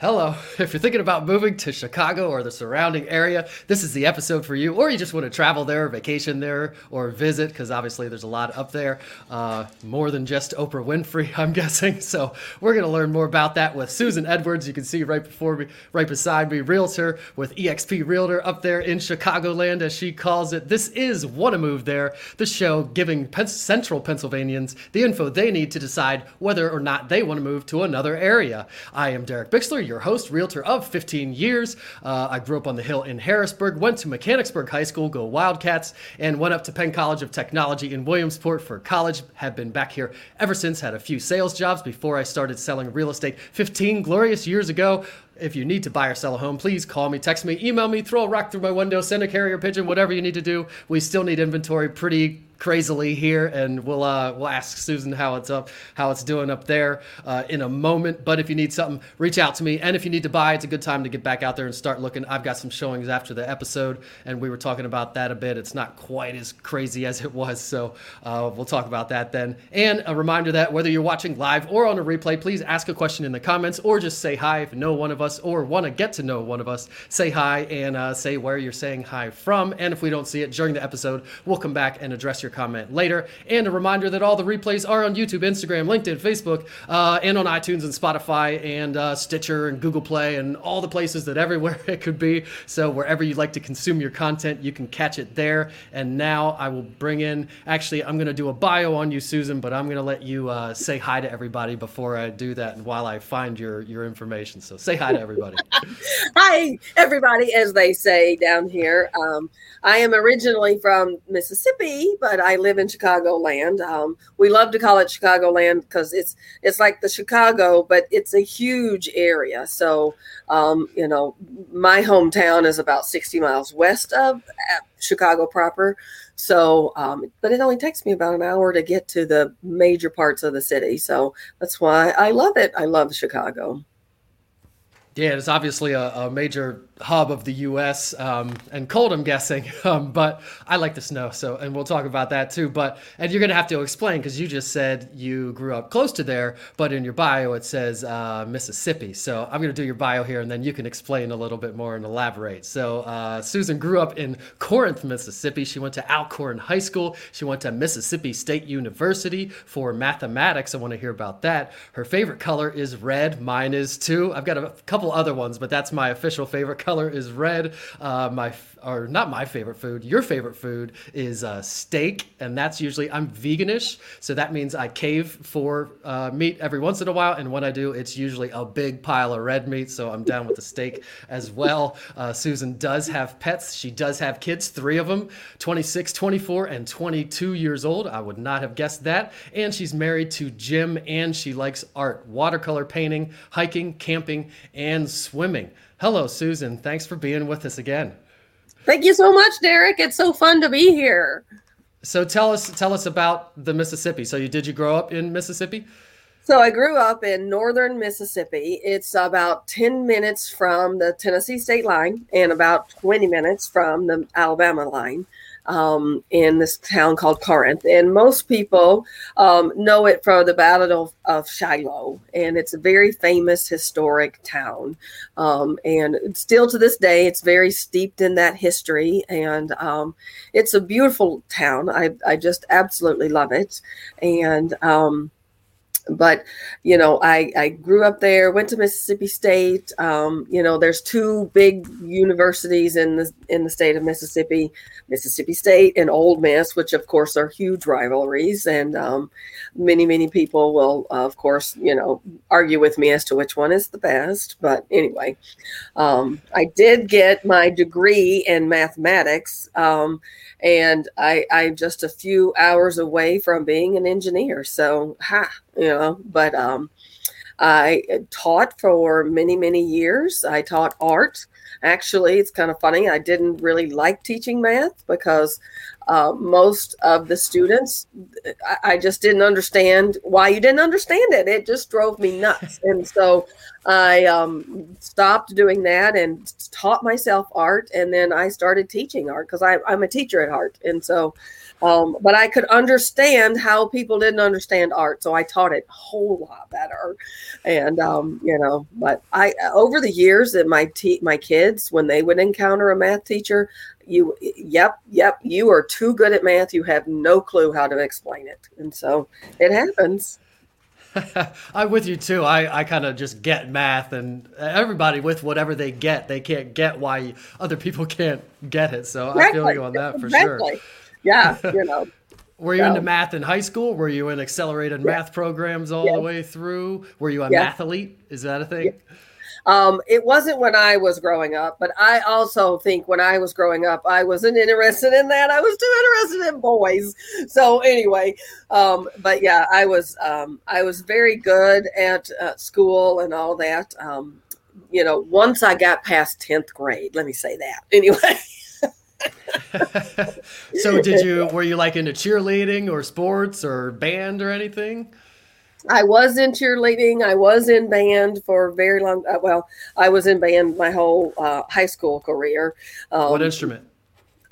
Hello. If you're thinking about moving to Chicago or the surrounding area, this is the episode for you. Or you just want to travel there, vacation there, or visit, because obviously there's a lot up there. Uh, more than just Oprah Winfrey, I'm guessing. So we're going to learn more about that with Susan Edwards. You can see right before me, right beside me, realtor with eXp Realty up there in Chicagoland, as she calls it. This is Wanna Move There, the show giving Pen- Central Pennsylvanians the info they need to decide whether or not they want to move to another area. I am Derek Bixler your host, realtor of 15 years. Uh, I grew up on the Hill in Harrisburg, went to Mechanicsburg High School, go Wildcats, and went up to Penn College of Technology in Williamsport for college. Have been back here ever since, had a few sales jobs before I started selling real estate 15 glorious years ago if you need to buy or sell a home, please call me, text me, email me, throw a rock through my window, send a carrier pigeon, whatever you need to do. We still need inventory pretty crazily here, and we'll uh, we'll ask Susan how it's up, how it's doing up there uh, in a moment. But if you need something, reach out to me. And if you need to buy, it's a good time to get back out there and start looking. I've got some showings after the episode, and we were talking about that a bit. It's not quite as crazy as it was, so uh, we'll talk about that then. And a reminder that whether you're watching live or on a replay, please ask a question in the comments or just say hi if you know one of us or want to get to know one of us. Say hi and uh, say where you're saying hi from. And if we don't see it during the episode, we'll come back and address your your comment later. And a reminder that all the replays are on YouTube, Instagram, LinkedIn, Facebook, uh, and on iTunes and Spotify and uh, Stitcher and Google Play and all the places that everywhere it could be. So wherever you like to consume your content, you can catch it there. And now I will bring in, actually, I'm going to do a bio on you, Susan, but I'm going to let you uh, say hi to everybody before I do that and while I find your, your information. So say hi to everybody. hi, everybody, as they say down here. Um, I am originally from Mississippi, but I live in Chicagoland. Um, we love to call it Chicagoland because it's it's like the Chicago, but it's a huge area. So um, you know, my hometown is about 60 miles west of uh, Chicago proper. So, um, but it only takes me about an hour to get to the major parts of the city. So that's why I love it. I love Chicago. Yeah, it's obviously a, a major hub of the U.S. Um, and cold, I'm guessing. Um, but I like the snow, so and we'll talk about that too. But and you're gonna have to explain because you just said you grew up close to there, but in your bio it says uh, Mississippi. So I'm gonna do your bio here, and then you can explain a little bit more and elaborate. So uh, Susan grew up in Corinth, Mississippi. She went to Alcorn High School. She went to Mississippi State University for mathematics. I want to hear about that. Her favorite color is red. Mine is too. I've got a couple other ones, but that's my official favorite color color is red. Uh, my or not my favorite food. Your favorite food is uh, steak, and that's usually I'm veganish, so that means I cave for uh, meat every once in a while. And when I do, it's usually a big pile of red meat. So I'm down with the steak as well. Uh, Susan does have pets. She does have kids, three of them, 26, 24, and 22 years old. I would not have guessed that. And she's married to Jim, and she likes art, watercolor painting, hiking, camping, and swimming. Hello, Susan. Thanks for being with us again. Thank you so much, Derek. It's so fun to be here. So tell us tell us about the Mississippi. So you did you grow up in Mississippi? So I grew up in northern Mississippi. It's about 10 minutes from the Tennessee state line and about 20 minutes from the Alabama line um, in this town called Corinth. And most people um, know it for the Battle of, of, Shiloh. And it's a very famous historic town. Um, and still to this day, it's very steeped in that history. And um, it's a beautiful town. I, I just absolutely love it. And um, but you know I, I grew up there went to mississippi state. Um, you know there's two big universities in the in the state of mississippi mississippi state and Ole Miss which of course are huge rivalries. And um, many many people will uh, of course you know argue with me as to which one is the best but anyway um, i did get my degree in mathematics um, and I, I'm just a few hours away from being an engineer. So, ha, you know, but um, I taught for many, many years. I taught art. Actually, it's kind of funny. I didn't really like teaching math because uh, most of the students, I, I, just didn't understand why you didn't understand it. It just drove me nuts. And so I um, stopped doing that and taught myself art. And then I started teaching art because I'm a teacher at heart. And so Um, but I could understand how people didn't understand art, so I taught it a whole lot better. And um, you know, but I over the years that my te- my kids when they would encounter a math teacher, you yep yep you are too good at math. You have no clue how to explain it, and so it happens. I'm with you too. I, I kind of just get math, and everybody with whatever they get, they can't get why other people can't get it. So exactly. I feel you on that for exactly. sure. Yeah, you know. Were you so. into math in high school? Were you in accelerated yeah. math programs all yeah. the way through? Were you a yeah. math elite? Is that a thing? Um, it wasn't when I was growing up, but I also think when I was growing up, I wasn't interested in that. I was too interested in boys. So anyway, um, but yeah, I was um, I was very good at uh, school and all that. Um, you know, once I got past tenth grade, let me say that anyway. so did you were you like into cheerleading or sports or band or anything I was in cheerleading. I was in band for very long. Uh, well, I was in band my whole uh, high school career. Um, what instrument?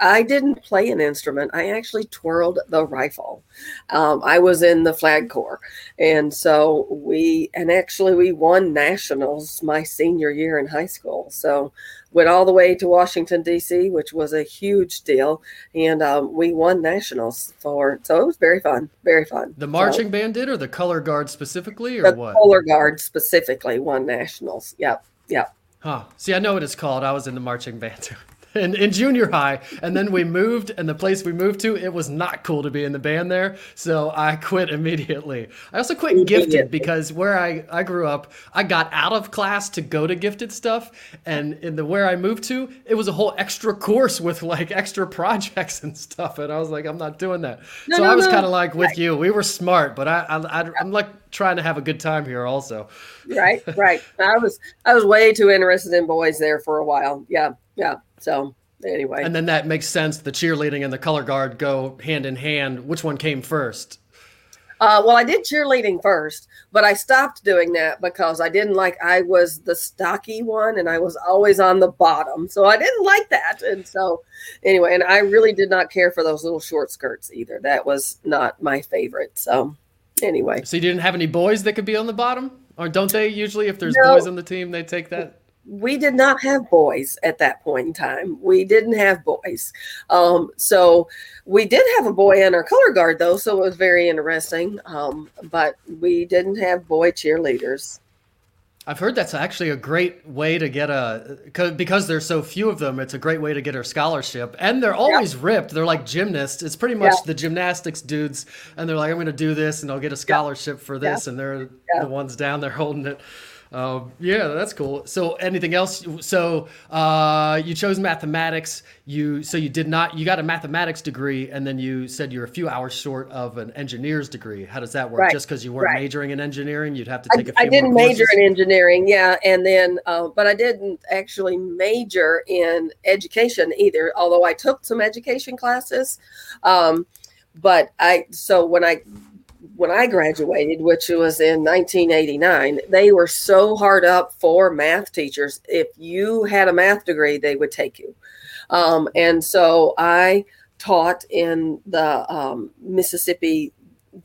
I didn't play an instrument. I actually twirled the rifle. Um, I was in the flag corps, and so we and actually we won nationals my senior year in high school. So went all the way to Washington D.C., which was a huge deal, and um, we won nationals for. So it was very fun, very fun. The marching so, band did, or the color guard specifically, or the what? Color guard specifically won nationals. Yep, yep. Huh. See, I know what it's called. I was in the marching band too in, in junior high. And then we moved, and the place we moved to, it was not cool to be in the band there. So I quit immediately. I also quit gifted because where I, I grew up, I got out of class to go to gifted stuff. And in the where I moved to, it was a whole extra course with like extra projects and stuff. And I was like, I'm not doing that. No, so no, I was no. kind of like with you. We were smart, but I, I, I'm like trying to have a good time here also. right, right. I was I was way too interested in boys there for a while. Yeah, yeah. So anyway. And then that makes sense. The cheerleading and the color guard go hand in hand. Which one came first? Uh, well, I did cheerleading first, but I stopped doing that because I didn't like. I was the stocky one, and I was always on the bottom, so I didn't like that. And so, anyway, and I really did not care for those little short skirts either. That was not my favorite. So, anyway, so you didn't have any boys that could be on the bottom, or don't they usually? If there's no. boys on the team, they take that we did not have boys at that point in time. We didn't have boys. Um, so we did have a boy in our color guard, though, so it was very interesting. Um, but we didn't have boy cheerleaders. I've heard that's actually a great way to get a because there's so few of them. It's a great way to get a scholarship, and they're always yeah. ripped. They're like gymnasts. It's pretty much yeah. the gymnastics dudes, and they're like, "I'm going to do this, and I'll get a scholarship yeah. for this," and they're the ones down there holding it. Um, yeah, that's cool. So, anything else? So, uh, you chose mathematics. You so you did not. You got a mathematics degree, and then you said you're a few hours short of an engineer's degree. How does that work? Right. Just because you weren't right. majoring in engineering, you'd have to take I, a few. I didn't major in engineering, yeah, and then, uh, but I didn't actually major in education either. Although I took some education classes, um, but I so when I when I graduated, which was in 1989, they were so hard up for math teachers. If you had a math degree, they would take you. Um, and so I taught in the um, Mississippi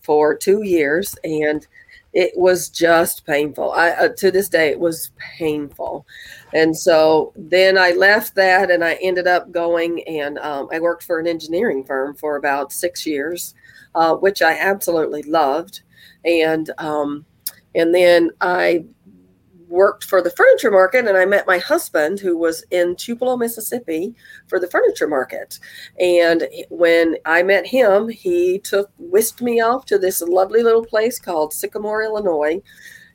for two years, and it was just painful. I, uh, to this day, it was painful. And so then I left that, and I ended up going and um, I worked for an engineering firm for about six years uh, which I absolutely loved. And um, and then I worked for the furniture market and I met my husband who was in Tupelo, Mississippi for the furniture market. And when I met him, he took whisked me off to this lovely little place called Sycamore, Illinois.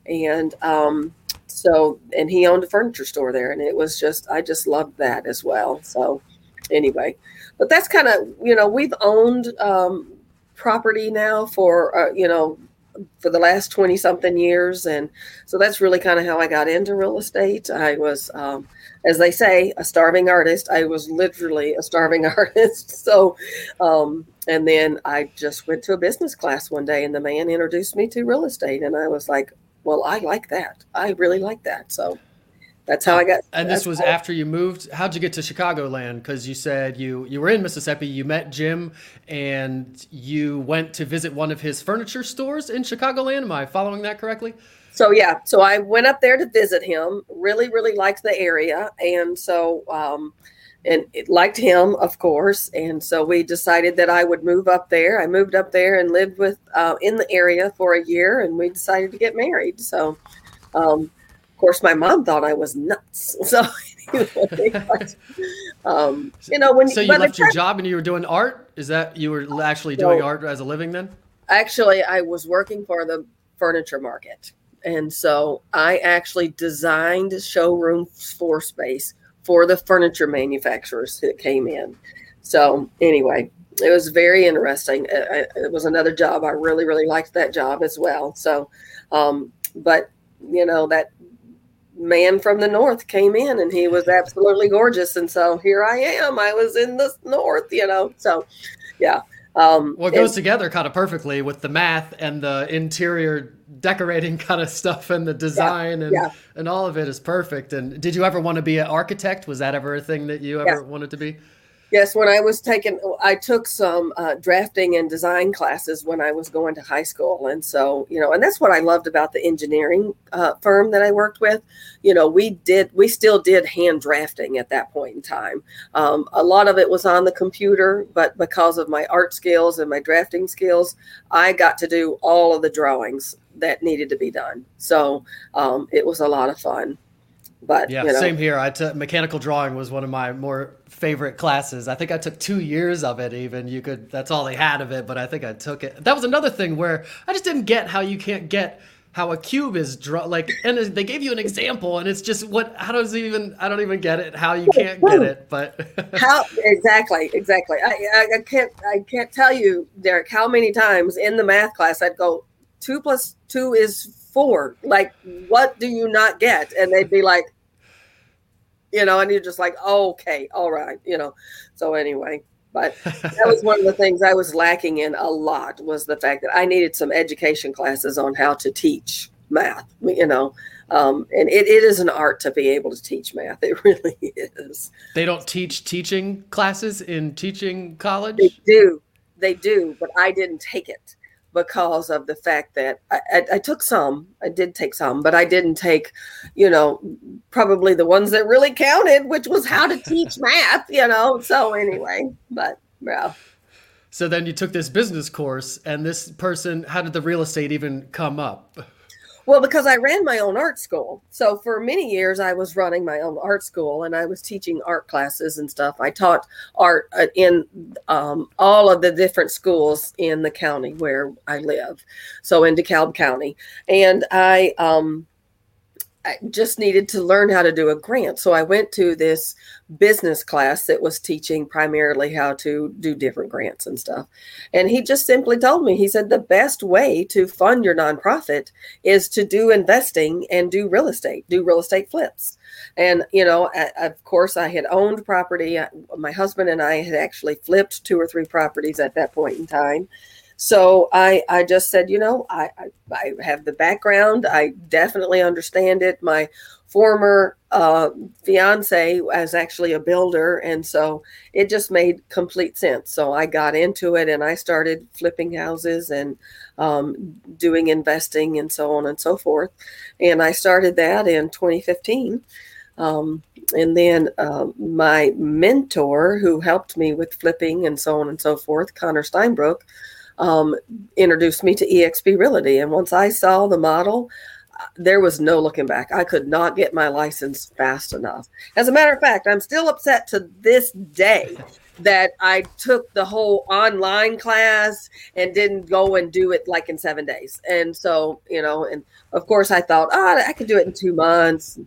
And um, so and he owned a furniture store there and it was just I just loved that as well. So anyway, but that's kind of you know we've owned um, property now for uh, you know for the last 20 something years and so that's really kind of how i got into real estate. I was um, as they say a starving artist. I was literally a starving artist so um, and then i just went to a business class one day and the man introduced me to real estate and i was like well i like that. I really like that so that's how I got. And this was after you moved. How'd you get to Chicagoland? Because you said you you were in Mississippi. You met Jim, and you went to visit one of his furniture stores in Chicagoland. Am I following that correctly? So yeah, so I went up there to visit him. Really, really liked the area, and so um, and it liked him, of course. And so we decided that I would move up there. I moved up there and lived with uh, in the area for a year, and we decided to get married. So. Um, course, my mom thought I was nuts. So, um, you know, when so you left your job and you were doing art. Is that you were actually doing so, art as a living then? Actually, I was working for the furniture market, and so I actually designed showroom floor space for the furniture manufacturers that came in. So, anyway, it was very interesting. It, it was another job. I really, really liked that job as well. So, um, but you know that man from the north came in and he was absolutely gorgeous. And so here i am. I was in the north you know so yeah um well it goes together kind of perfectly with the math and the interior decorating kind of stuff and the design yeah, and yeah. and all of it is perfect. And did you ever want to be an architect? Was that ever a thing that you ever yeah. wanted to be Yes, when I was taking, I took some uh, drafting and design classes when I was going to high school. And so, you know, and that's what I loved about the engineering uh, firm that I worked with. You know, we did, we still did hand drafting at that point in time. Um, a lot of it was on the computer, but because of my art skills and my drafting skills, I got to do all of the drawings that needed to be done. So um, it was a lot of fun. But yeah, you know. same here. I took mechanical drawing was one of my more favorite classes. I think I took two years of it. Even you could. That's all they had of it, but I think I took it. That was another thing where I just didn't get how you can't get how a cube is drawn. Like, and they gave you an example, and it's just what? How does it even? I don't even get it. How you can't get it, but how exactly? Exactly. I, I, I can't. I can't tell you, Derek, how many times in the math class I'd go two plus two is four. Like, what do you not get? And they'd be like, you know, and you're just like, oh, okay, all right, you know. So anyway, but that was one of the things I was lacking in a lot was the fact that I needed some education classes on how to teach math, you know. Um, and it, it is an art to be able to teach math. It really is. They don't teach teaching classes in teaching college? They do. They do, but I didn't take it because of the fact that I, I, I, took some, I did take some, but I didn't take, you know, probably the ones that really counted, which was how to teach math, you know. So anyway, but yeah. So then you took this business course, and this person, how did the real estate even come up? Well, because I ran my own art school. So for many years, I was running my own art school and I was teaching art classes and stuff. I taught art uh, in um, all of the different schools in the county where I live. So in DeKalb County. And I, um, I just needed to learn how to do a grant. So I went to this business class that was teaching primarily how to do different grants and stuff. And he just simply told me, he said, the best way to fund your nonprofit is to do investing and do real estate, do real estate flips. And, you know, of course, I had owned property. My husband and I had actually flipped two or three properties at that point in time. So I, I just said, you know, I, I, I have the background. I definitely understand it. My former uh, fiance was actually a builder, and so it just made complete sense. So I got into it, and I started flipping houses and um, doing investing and so on and so forth. And I started that in 2015. Um, and then uh, my mentor, who helped me with flipping and so on and so forth, Connor Steinbrook, um, introduced me to EXP Realty. And once I saw the model, there was no looking back. I could not get my license fast enough. As a matter of fact, I'm still upset to this day that I took the whole online class and didn't go and do it like in seven days. And so, you know, and of course I thought, oh, I could do it in two months,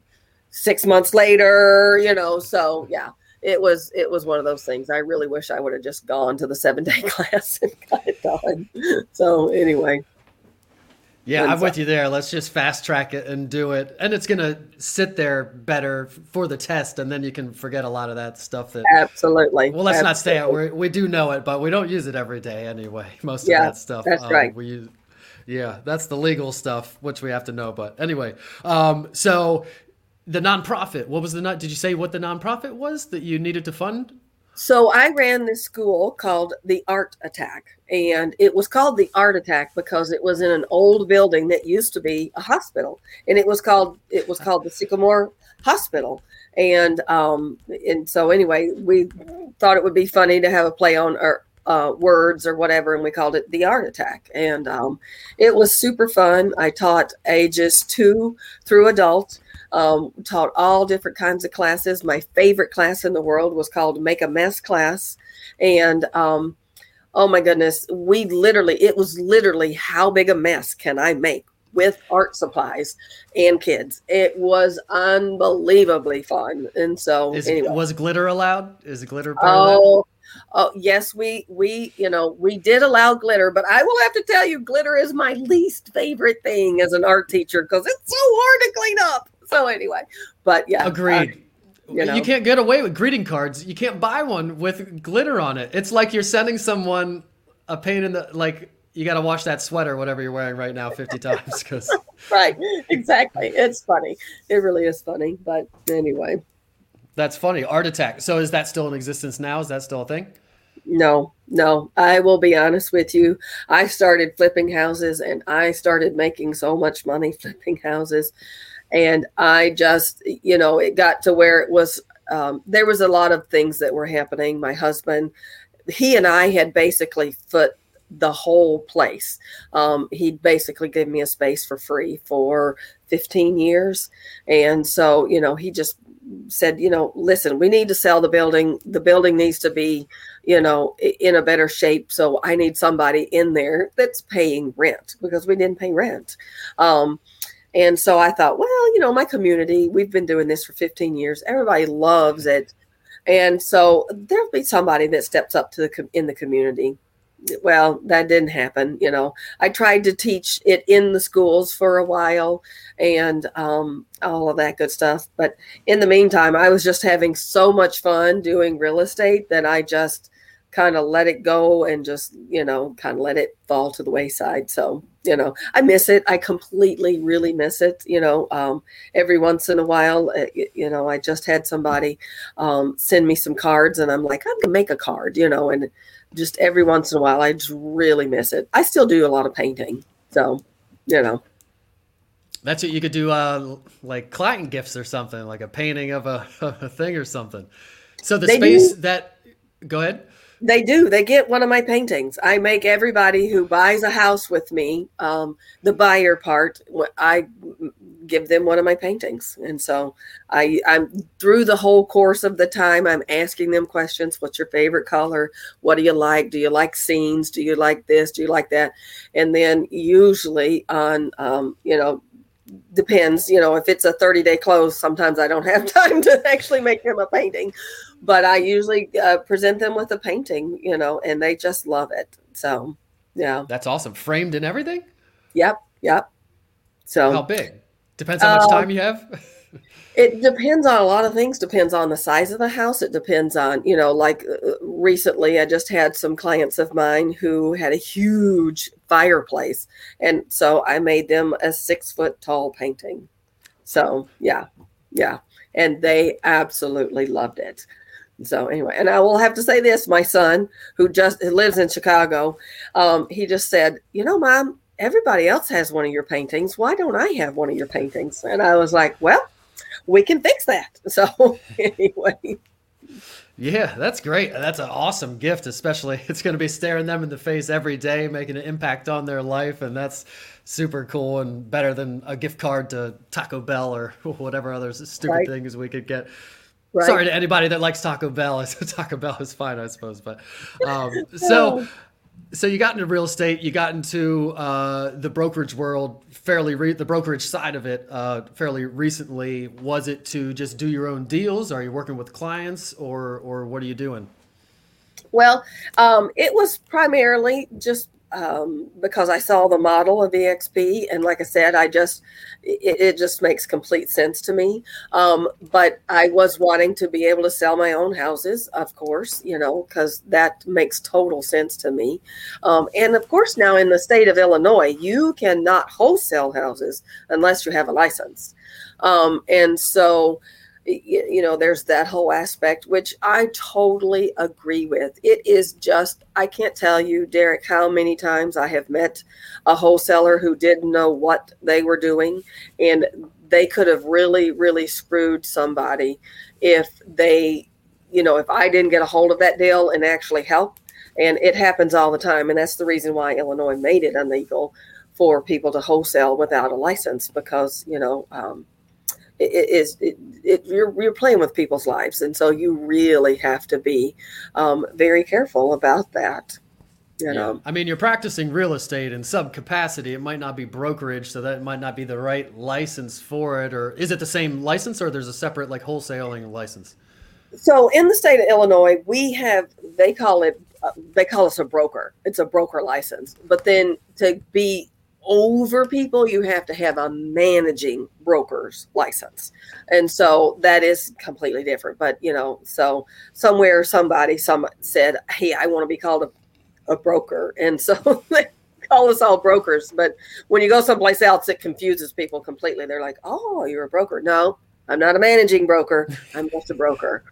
six months later, you know, so yeah it was it was one of those things. I really wish I would have just gone to the seven day class and got it done. So anyway. Yeah, I'm with you there. Let's just fast track it and do it. And it's going to sit there better for the test. And then you can forget a lot of that stuff that. Absolutely. Well, let's Absolutely. not stay out. we we do know it, but we don't use it every day anyway. Most yeah, of that stuff. That's um, right. We use, yeah, that's the legal stuff, which we have to know. But anyway, um, so the nonprofit. What was the not? Did you say what the nonprofit was that you needed to fund? So I ran this school called the Art Attack, and it was called the Art Attack because it was in an old building that used to be a hospital, and it was called it was called the Sycamore Hospital, and um and so anyway, we thought it would be funny to have a play on or uh, words or whatever, and we called it the Art Attack, and um, it was super fun. I taught ages two through adult um, taught all different kinds of classes. My favorite class in the world was called Make a Mess class. And um, oh my goodness, we literally, it was literally how big a mess can I make with art supplies and kids. It was unbelievably fun. And so, Is, anyway. was glitter allowed? Is glitter part Oh, oh, yes, we we you know we did allow glitter, but I will have to tell you, glitter is my least favorite thing as an art teacher because it's so hard to clean up so anyway, but yeah, agreed. Uh, you, know. you can't get away with greeting cards. You can't buy one with glitter on it. It's like you're sending someone a pain in the like. You got to wash that sweater, whatever you're wearing right now, 50 times. Because right, exactly. It's funny. It really is funny. But anyway, that's funny. Art Attack. So is that still in existence now? Is that still a thing? No, no. I will be honest with you. I started flipping houses, and I started making so much money flipping houses and I just, you know, it got to where it was. Um, there was a lot of things that were happening. My husband, he and I had basically foot the whole place. Um, he basically gave me a space for free for 15 years. And so, you know, he just said, you know, listen, we need to sell the building. The building needs to be, you know, in a better shape. So I need somebody in there that's paying rent because we didn't pay rent. Um, and so I thought, well, you know, my community, we've been doing this for 15 years. Everybody loves it. And so there'll be somebody that steps up to the in the community. Well, that didn't happen. You know, I tried to teach it in the schools for a while and um, all of that good stuff. But in the meantime, I was just having so much fun doing real estate that I just kind of let it go and just, you know, kind of let it fall to the wayside. So, you know, I miss it. I completely really miss it. You know, um, every once in a while, uh, you know, I just had somebody um, send me some cards and I'm like, I'm going to make a card, you know, and just every once in a while, I just really miss it. I still do a lot of painting. So, you know. That's what you could do, uh, like client gifts or something, like a painting of a, a thing or something. So the they space do. that, go ahead. They do. They get one of my paintings. I make everybody who buys a house with me, um, the buyer part, I give them one of my paintings. And so I, I'm through the whole course of the time, I'm asking them questions. What's your favorite color? What do you like? Do you like scenes? Do you like this? Do you like that? And then usually on, um, you know, depends you know if it's a 30 day close sometimes i don't have time to actually make them a painting but i usually uh, present them with a painting you know and they just love it so yeah that's awesome framed and everything yep yep so how big depends how much uh, time you have It depends on a lot of things. Depends on the size of the house. It depends on, you know, like uh, recently I just had some clients of mine who had a huge fireplace. And so I made them a six foot tall painting. So, yeah, yeah. And they absolutely loved it. So, anyway, and I will have to say this my son, who just lives in Chicago, um, he just said, You know, mom, everybody else has one of your paintings. Why don't I have one of your paintings? And I was like, Well, we can fix that. So anyway. Yeah, that's great. That's an awesome gift, especially it's going to be staring them in the face every day, making an impact on their life. And that's super cool and better than a gift card to Taco Bell or whatever other stupid right. things we could get. Right. Sorry to anybody that likes Taco Bell. Taco Bell is fine, I suppose. But um, so so you got into real estate you got into uh, the brokerage world fairly re- the brokerage side of it uh, fairly recently was it to just do your own deals are you working with clients or or what are you doing well um, it was primarily just um, because I saw the model of EXP, and like I said, I just it, it just makes complete sense to me. Um, but I was wanting to be able to sell my own houses, of course, you know, because that makes total sense to me. Um, and of course, now in the state of Illinois, you cannot wholesale houses unless you have a license, um, and so you know there's that whole aspect which i totally agree with. It is just i can't tell you derek how many times i have met a wholesaler who didn't know what they were doing and they could have really really screwed somebody if they you know if i didn't get a hold of that deal and actually help. And it happens all the time and that's the reason why illinois made it illegal for people to wholesale without a license because you know um, is it, it, you're, you're playing with people's lives and so you really have to be um, very careful about that you know? Yeah. I mean, you're practicing real estate in some capacity. It might not be brokerage, so that might not be the right license for it. Or is it the same license, or there's a separate like wholesaling license? So in the state of Illinois, we have they call it uh, they call us a broker. It's a broker license. But then to be over people, you have to have a managing broker's license. And so that is completely different. But, you know, so somewhere somebody some said, Hey, I want to be called a, a broker. And so they call us all brokers. But when you go someplace else, it confuses people completely. They're like, Oh, you're a broker. No, I'm not a managing broker. I'm just a broker.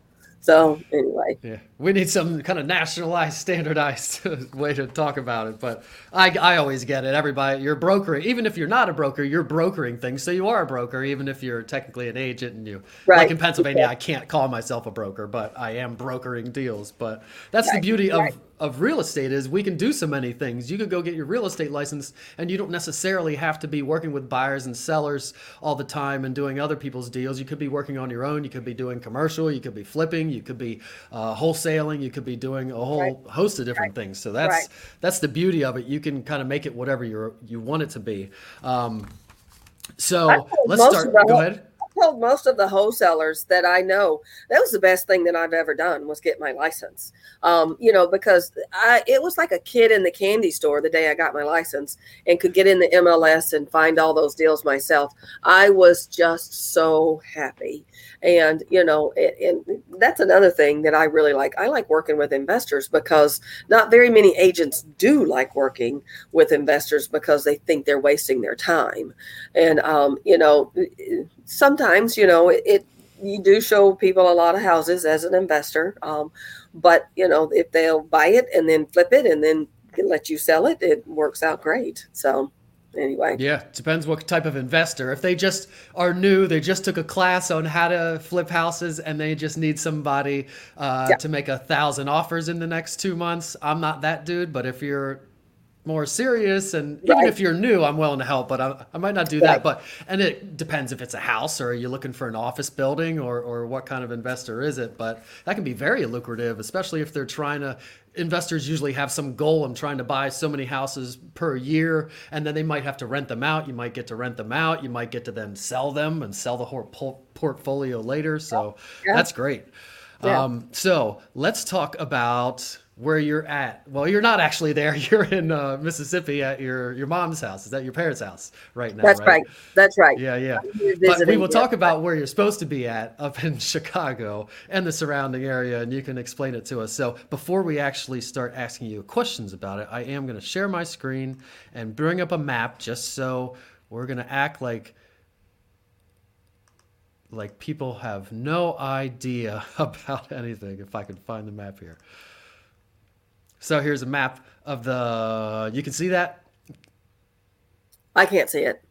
So anyway, yeah, we need some kind of nationalized, standardized way to talk about it. But I, I always get it. Everybody, you're brokering. Even if you're not a broker, you're brokering things. So you are a broker, even if you're technically an agent. And you, right. like in Pennsylvania. I can't call myself a broker, but I am brokering deals. But that's right. the beauty of. Right of real estate is we can do so many things. You could go get your real estate license and you don't necessarily have to be working with buyers and sellers all the time and doing other people's deals. You could be working on your own. You could be doing commercial. You could be flipping. You could be uh, wholesaling. You could be doing a whole right. host of different right. things. So that's right. that's the beauty of it. You can kind of make it whatever you you want it to be. Um, so let's start. Go ahead told most of the wholesalers that I know that was the best thing that I've ever done was get my license. Um, you know, because I it was like a kid in the candy store the day I got my license and could get in the MLS and find all those deals myself. I was just so happy. And you know, and, and that's another thing that I really like. I like working with investors because not very many agents do like working with investors because they think they're wasting their time. And um, you know, sometimes you know it, it, you do show people a lot of houses as an investor um, but you know if they'll buy it and then flip it and then let you sell it it works out great so anyway yeah depends what type of investor if they just are new they just took a class on how to flip houses and they just need somebody uh, yeah. to make a thousand offers in the next two months i'm not that dude but if you're more serious and even if you're new i'm willing to help but i, I might not do right. that but and it depends if it's a house or you're you looking for an office building or, or what kind of investor is it but that can be very lucrative especially if they're trying to investors usually have some goal i'm trying to buy so many houses per year and then they might have to rent them out you might get to rent them out you might get to then sell them and sell the whole portfolio later so yeah. that's great yeah. um, so let's talk about where you're at. Well, you're not actually there. You're in uh, Mississippi at your your mom's house. Is that your parents' house right now? That's right. right. That's right. Yeah, yeah. But we will talk about where you're supposed to be at up in Chicago and the surrounding area, and you can explain it to us. So before we actually start asking you questions about it, I am going to share my screen and bring up a map just so we're going to act like like people have no idea about anything. If I can find the map here. So here's a map of the. You can see that. I can't see it.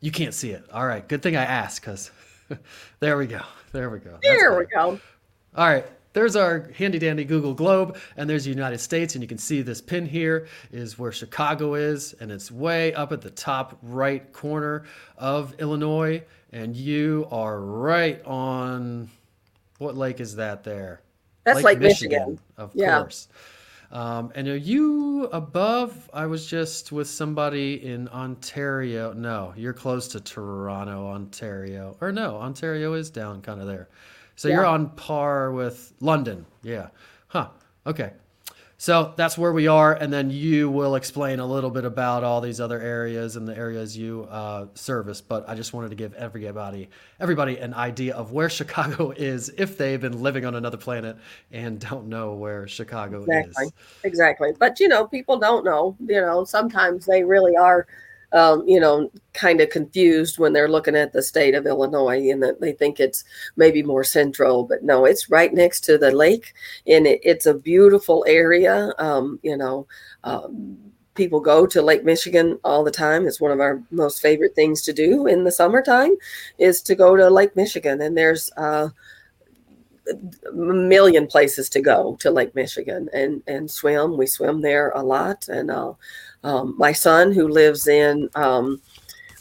You can't see it. All right. Good thing I asked because there we go. There we go. there we go. All right. There's our handy dandy Google globe, and there's the United States, and you can see this pin here is where Chicago is, and it's way up at the top right corner of Illinois, and you are right on what lake is that there? That's Lake, Lake Michigan, Michigan, of yeah. course. Um, and are you above? I was just with somebody in Ontario. No, you're close to Toronto, Ontario. Or no, Ontario is down kind of there. So yeah. you're on par with London. Yeah. Huh. Okay. So that's where we are, and then you will explain a little bit about all these other areas and the areas you uh, service. But I just wanted to give everybody everybody an idea of where Chicago is if they've been living on another planet and don't know where Chicago exactly. is. Exactly. But you know, people don't know. You know, sometimes they really are um, you know, kind of confused when they're looking at the state of Illinois and that they think it's maybe more central, but no, it's right next to the lake and it, it's a beautiful area. Um, you know, um, people go to Lake Michigan all the time. It's one of our most favorite things to do in the summertime is to go to Lake Michigan and there's, uh, a million places to go to Lake Michigan and and swim. We swim there a lot, and uh, um, my son, who lives in um,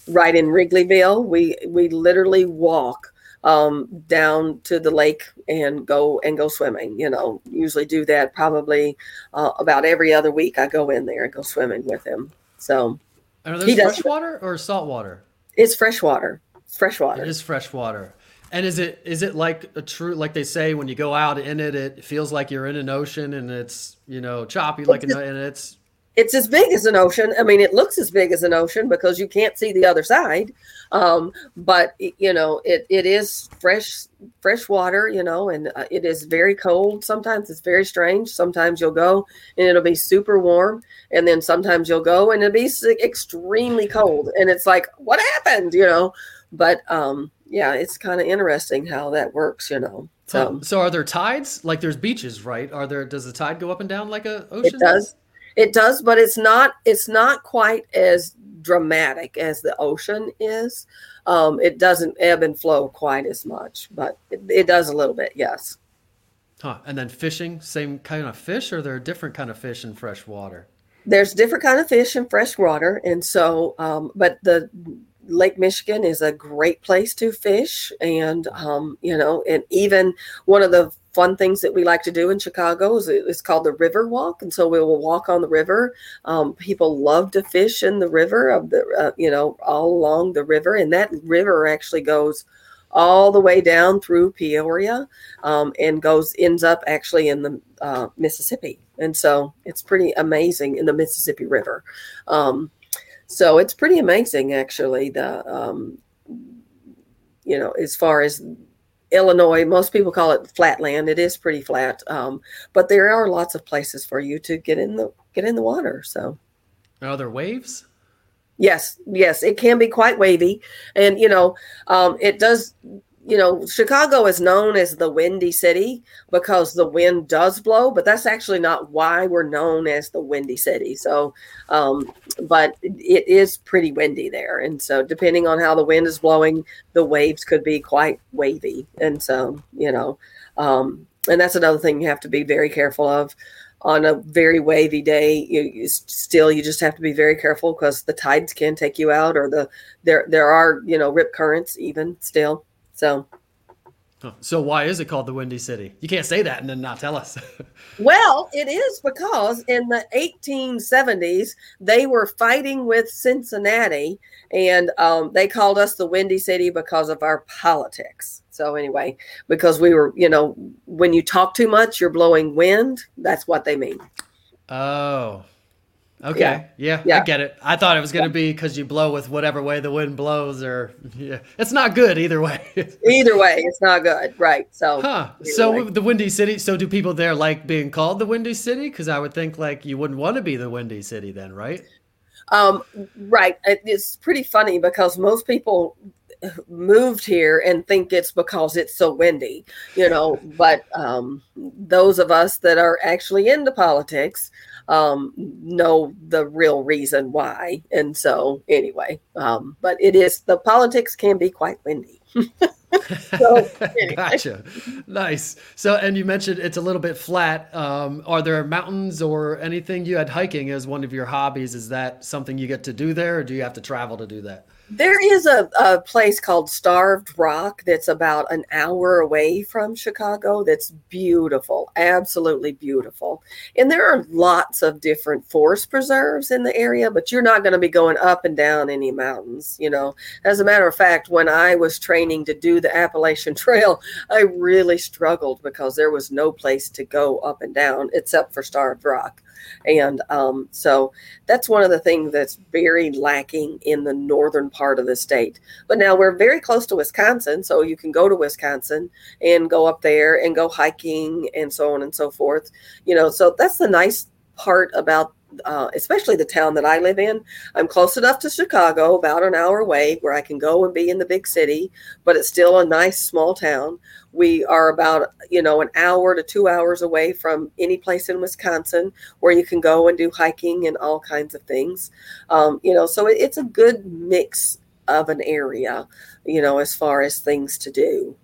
right in Wrigleyville, we we literally walk um, down to the lake and go and go swimming. You know, usually do that probably uh, about every other week. I go in there and go swimming with him. So, are those fresh water or salt water? It's fresh water. Fresh water. It is fresh water. And is it is it like a true like they say when you go out in it, it feels like you're in an ocean and it's you know choppy like an, and it's it's as big as an ocean. I mean, it looks as big as an ocean because you can't see the other side. Um, but you know, it, it is fresh, fresh water, you know, and uh, it is very cold. Sometimes it's very strange. Sometimes you'll go and it'll be super warm. And then sometimes you'll go and it'll be extremely cold. And it's like, what happened? You know, but, um, yeah, it's kind of interesting how that works, you know. So, so are there tides? Like there's beaches, right? Are there, does the tide go up and down like a ocean? It does. It does, but it's not it's not quite as dramatic as the ocean is. Um, it doesn't ebb and flow quite as much, but it, it does a little bit, yes. Huh. And then fishing, same kind of fish, or there are different kind of fish in fresh water? There's different kind of fish in fresh water, and so, um, but the Lake Michigan is a great place to fish, and um, you know, and even one of the fun things that we like to do in Chicago is it's called the River Walk, and so we will walk on the river. Um, people love to fish in the river of the uh, you know all along the river, and that river actually goes all the way down through Peoria um, and goes ends up actually in the uh, Mississippi, and so it's pretty amazing in the Mississippi River. Um, so it's pretty amazing actually the um, you know as far as Illinois, most people call it flatland. It is pretty flat, um, but there are lots of places for you to get in the get in the water. So, are there waves? Yes, yes, it can be quite wavy, and you know, um, it does you know, Chicago is known as the windy city because the wind does blow, but that's actually not why we're known as the windy city. So, um, but it is pretty windy there. And so, depending on how the wind is blowing, the waves could be quite wavy. And so, you know, um, and that's another thing you have to be very careful of on a very wavy day you, you, still you just have to be very careful because the tides can take you out or the there there are you know rip currents even still so, so why is it called the Windy City? You can't say that and then not tell us. well, it is because in the 1870s they were fighting with Cincinnati, and um, they called us the Windy City because of our politics. So anyway, because we were, you know, when you talk too much, you're blowing wind. That's what they mean. Oh, Okay. Yeah. yeah. yeah. I get it. I thought it was going to yeah. be because you blow with whatever way the wind blows, or yeah, it's not good either way. either way, it's not good, right? So, huh? So way. the Windy City. So do people there like being called the Windy City? Because I would think like you wouldn't want to be the Windy City then, right? Um, right. It's pretty funny because most people moved here and think it's because it's so windy, you know. But um, those of us that are actually into politics um, know the real reason why. And so, anyway, um, but it is the politics can be quite windy. so, anyway. gotcha. Nice. So, and you mentioned it's a little bit flat. Um, are there mountains or anything you had hiking as one of your hobbies? Is that something you get to do there, or do you have to travel to do that? There is a, a place called Starved Rock that's about an hour away from Chicago that's beautiful, absolutely beautiful. And there are lots of different forest preserves in the area, but you're not going to be going up and down any mountains, you know. As a matter of fact, when I was training to do the Appalachian Trail, I really struggled because there was no place to go up and down except for Starved Rock. And um, so that's one of the things that's very lacking in the northern part of the state. But now we're very close to Wisconsin, so you can go to Wisconsin and go up there and go hiking and so on and so forth. You know, so that's the nice part about uh, especially the town that I live in. I'm close enough to Chicago, about an hour away, where I can go and be in the big city, but it's still a nice small town. We are about, you know, an hour to two hours away from any place in Wisconsin where you can go and do hiking and all kinds of things. Um, you know, so it, it's a good mix of an area, you know, as far as things to do.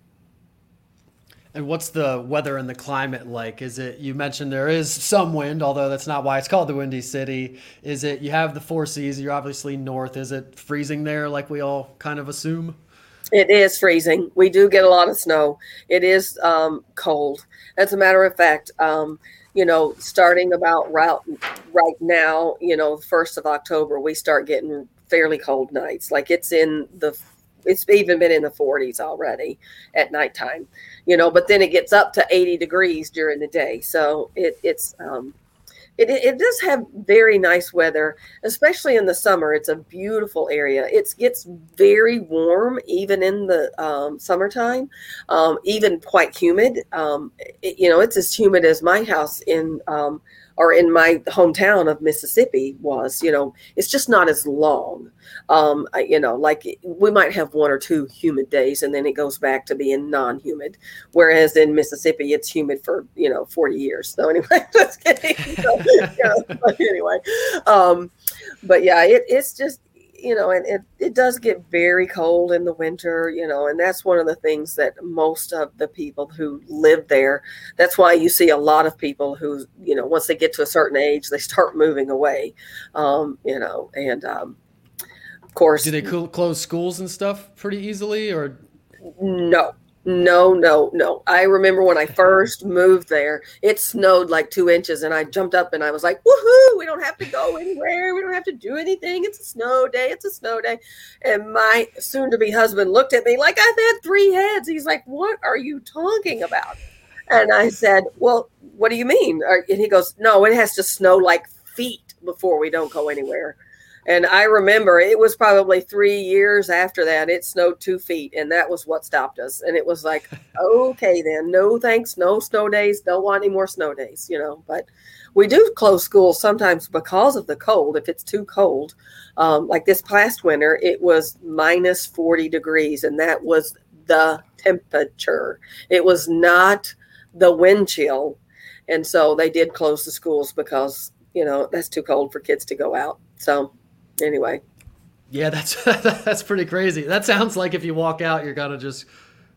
And what's the weather and the climate like? Is it you mentioned there is some wind, although that's not why it's called the Windy City. Is it you have the four seas, you're obviously north. Is it freezing there like we all kind of assume? It is freezing. We do get a lot of snow. It is um, cold. As a matter of fact, um, you know, starting about right, right now, you know, first of October, we start getting fairly cold nights. Like it's in the it's even been in the 40s already at nighttime, you know, but then it gets up to 80 degrees during the day. So it, it's, um, it, it does have very nice weather, especially in the summer. It's a beautiful area. It gets very warm even in the um, summertime, um, even quite humid. Um, it, you know, it's as humid as my house in um, or in my hometown of Mississippi was. You know, it's just not as long. Um, you know, like we might have one or two humid days, and then it goes back to being non-humid. Whereas in Mississippi, it's humid for you know forty years. So anyway, just kidding. So, yeah, but anyway, um, but yeah, it, it's just you know, and it, it does get very cold in the winter, you know, and that's one of the things that most of the people who live there, that's why you see a lot of people who, you know, once they get to a certain age, they start moving away, um, you know, and um, of course. Do they close schools and stuff pretty easily or? No, no, no, no. I remember when I first moved there, it snowed like two inches, and I jumped up and I was like, woohoo, we don't have to go anywhere. We don't have to do anything. It's a snow day. It's a snow day. And my soon to be husband looked at me like I've had three heads. He's like, what are you talking about? And I said, well, what do you mean? And he goes, no, it has to snow like feet before we don't go anywhere. And I remember it was probably three years after that, it snowed two feet, and that was what stopped us. And it was like, okay, then, no thanks, no snow days, don't want any more snow days, you know. But we do close schools sometimes because of the cold, if it's too cold. Um, like this past winter, it was minus 40 degrees, and that was the temperature. It was not the wind chill. And so they did close the schools because, you know, that's too cold for kids to go out. So, anyway. Yeah, that's that's pretty crazy. That sounds like if you walk out, you're gonna just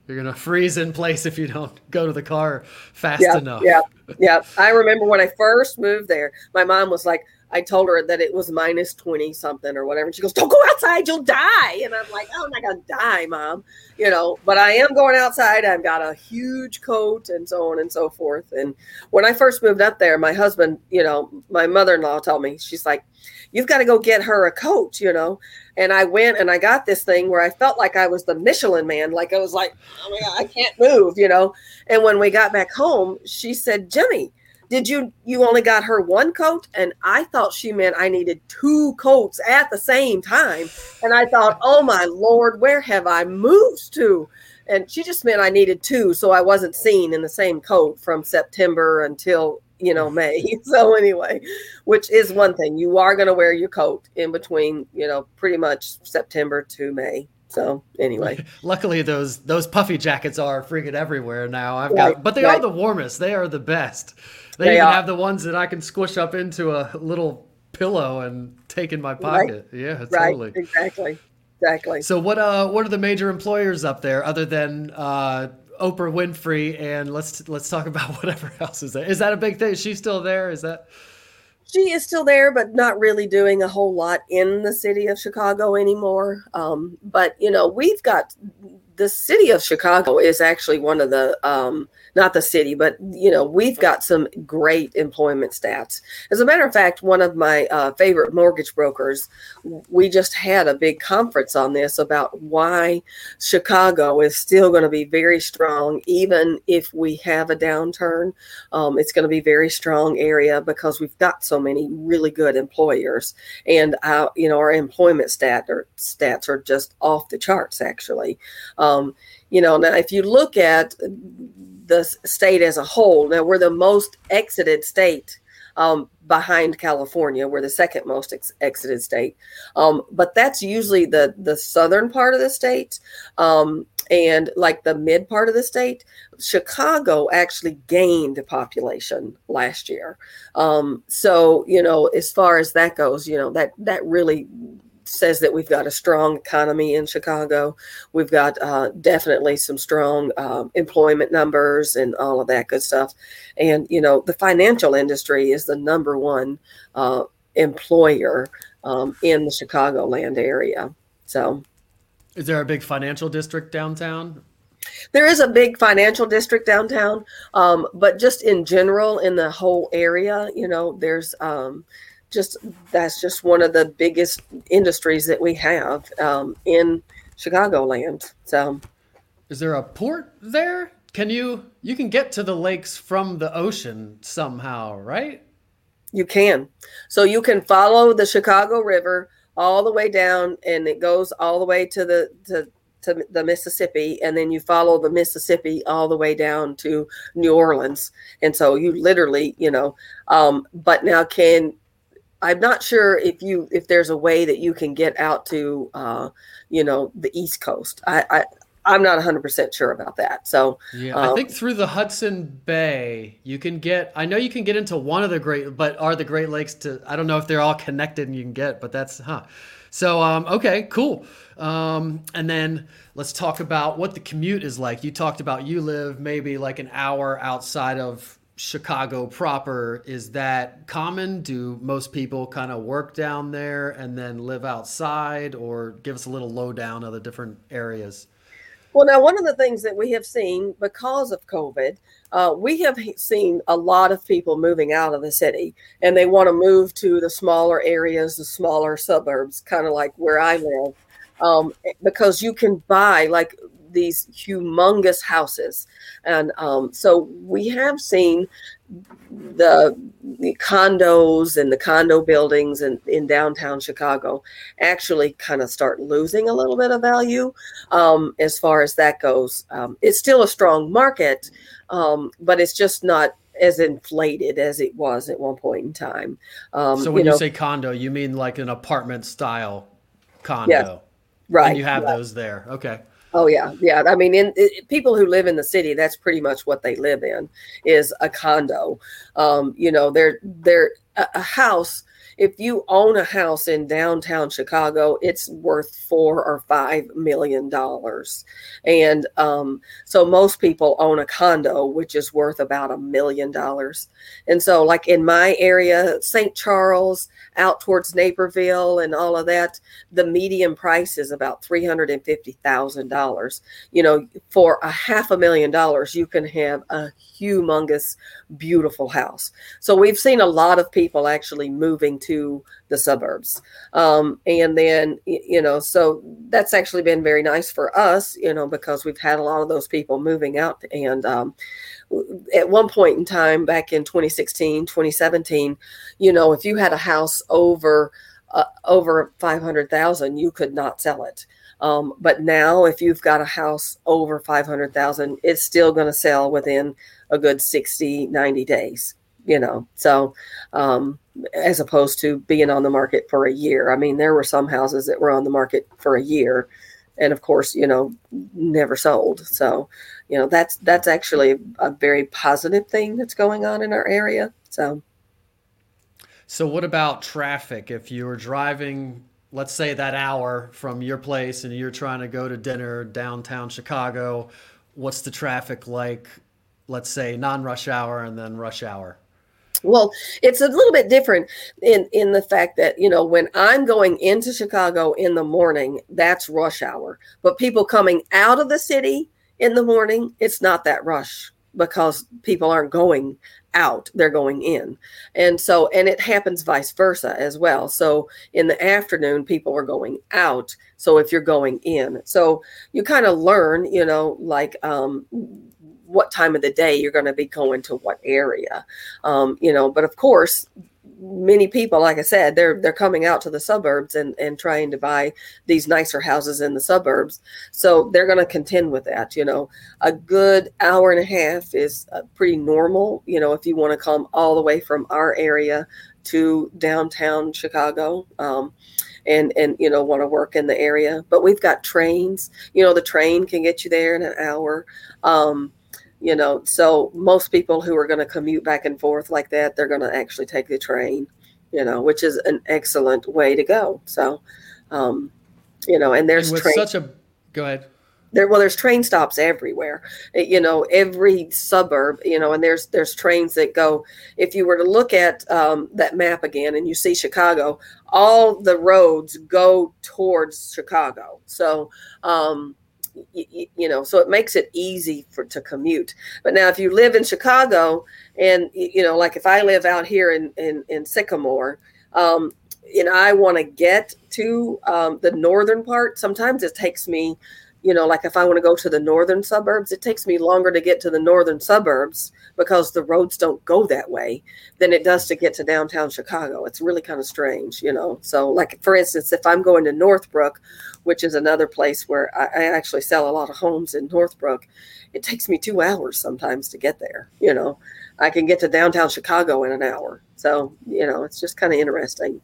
you're gonna freeze in place if you don't go to the car fast yeah, enough. Yeah, yeah. I remember when I first moved there, my mom was like, I told her that it was minus 20 something or whatever. And she goes, Don't go outside, you'll die. And I'm like, Oh, I'm not going to die, mom. You know, but I am going outside. I've got a huge coat and so on and so forth. And when I first moved up there, my husband, you know, my mother in law told me, She's like, You've got to go get her a coat, you know. And I went and I got this thing where I felt like I was the Michelin man. Like I was like, Oh my God, I can't move, you know. And when we got back home, she said, Jimmy, did you you only got her one coat and i thought she meant i needed two coats at the same time and i thought oh my lord where have i moved to and she just meant i needed two so i wasn't seen in the same coat from september until you know may so anyway which is one thing you are going to wear your coat in between you know pretty much september to may so anyway, luckily those those puffy jackets are freaking everywhere now. I've right, got, but they right. are the warmest. They are the best. They, they even are. have the ones that I can squish up into a little pillow and take in my pocket. Right. Yeah, totally. Exactly. Exactly. So what uh what are the major employers up there other than uh Oprah Winfrey and let's let's talk about whatever else is there. Is that a big thing? Is she still there? Is that she is still there, but not really doing a whole lot in the city of Chicago anymore. Um, but you know, we've got the city of Chicago is actually one of the um, not the city, but you know, we've got some great employment stats. As a matter of fact, one of my uh, favorite mortgage brokers, we just had a big conference on this about why Chicago is still going to be very strong, even if we have a downturn. Um, it's going to be very strong area because we've got so many really good employers, and our, you know, our employment stat or stats are just off the charts. Actually, um, you know, now if you look at the state as a whole. Now we're the most exited state um, behind California. We're the second most ex- exited state, um, but that's usually the the southern part of the state. Um, and like the mid part of the state, Chicago actually gained population last year. Um, so you know, as far as that goes, you know that that really says that we've got a strong economy in Chicago. We've got uh, definitely some strong um, employment numbers and all of that good stuff. And, you know, the financial industry is the number one uh, employer um, in the Chicagoland area. So, is there a big financial district downtown? There is a big financial district downtown, um, but just in general, in the whole area, you know, there's um, just that's just one of the biggest industries that we have um, in Chicagoland. So, is there a port there? Can you you can get to the lakes from the ocean somehow, right? You can. So you can follow the Chicago River all the way down, and it goes all the way to the to to the Mississippi, and then you follow the Mississippi all the way down to New Orleans. And so you literally, you know, um, but now can I'm not sure if you if there's a way that you can get out to uh, you know the East Coast. I, I I'm not 100% sure about that. So, yeah, um, I think through the Hudson Bay, you can get, I know you can get into one of the great, but are the Great Lakes to, I don't know if they're all connected and you can get, but that's, huh. So, um, okay, cool. Um, and then let's talk about what the commute is like. You talked about you live maybe like an hour outside of Chicago proper, is that common? Do most people kind of work down there and then live outside, or give us a little lowdown of the different areas? Well, now, one of the things that we have seen because of COVID, uh, we have seen a lot of people moving out of the city and they want to move to the smaller areas, the smaller suburbs, kind of like where I live. Um, because you can buy, like these humongous houses. And um, so we have seen the, the, condos and the condo buildings in, in downtown Chicago actually kind of start losing a little bit of value um, as far as that goes. Um, it's still a strong market, um, but it's just not as inflated as it was at one point in time. Um, so when you, know, you, say condo, you mean like an apartment style condo? Yeah, right. And you have those there. Okay. Oh yeah, yeah. I mean, in people who live in the city, that's pretty much what they live in is a condo. Um, you know, they're they're a, a house if you own a house in downtown Chicago, it's worth four or five million dollars. And um, so most people own a condo, which is worth about a million dollars. And so, like in my area, St. Charles, out towards Naperville, and all of that, the median price is about $350,000. You know, for a half a million dollars, you can have a humongous, beautiful house. So, we've seen a lot of people actually moving to to the suburbs. Um, and then, you know, so that's actually been very nice for us, you know, because we've had a lot of those people moving out. And um, at one point in time, back in 2016, 2017, you know, if you had a house over, uh, over 500,000, you could not sell it. Um, but now, if you've got a house over 500,000, it's still going to sell within a good 60, 90 days you know so um, as opposed to being on the market for a year. I mean there were some houses that were on the market for a year and of course you know never sold. So you know that's that's actually a very positive thing that's going on in our area. So. So what about traffic? If you were driving let's say that hour from your place and you're trying to go to dinner downtown chicago what's the traffic like let's say non-rush hour and then rush hour Well, it's a little bit different in in the fact that you know when I'm going into Chicago in the morning, that's rush hour. But people coming out of the city in the morning, it's not that rush because people aren't going out they're going in. And so and it happens vice versa as well. So in the afternoon people are going out. So if you're going in so you kind of learn you know like um what time of the day you're going to be going to what area um you know but of course many people, like I said, they're they're coming out to the suburbs and and trying to buy these nicer houses in the suburbs. So they're going to contend with that. You know, a good hour and a half is uh, pretty normal. You know, if you want to come all the way from our area to downtown Chicago. Um, and and you know want to work in the area but we've got trains you know the train can get you there in an hour um, you know so most people who are going to commute back and forth like that they're going to actually take the train you know which is an excellent way to go. So um you know and there's and train, such a go ahead. There well there's train stops everywhere you know every suburb you know and there's there's trains that go if you were to look at um, that map again and you see chicago all the roads go towards chicago. So um, you, you, know so it makes it easy for to commute. But now if you live in chicago and you know like if i live out here in in, in sycamore um, and i want to get to um, the northern part sometimes it takes me you know, like if I want to go to the northern suburbs, it takes me longer to get to the northern suburbs because the roads don't go that way than it does to get to downtown Chicago. It's really kind of strange, you know. So, like for instance, if I'm going to Northbrook, which is another place where I, I actually sell a lot of homes in Northbrook, it takes me two hours sometimes to get there. You know, I can get to downtown Chicago in an hour. So, you know, it's just kind of interesting.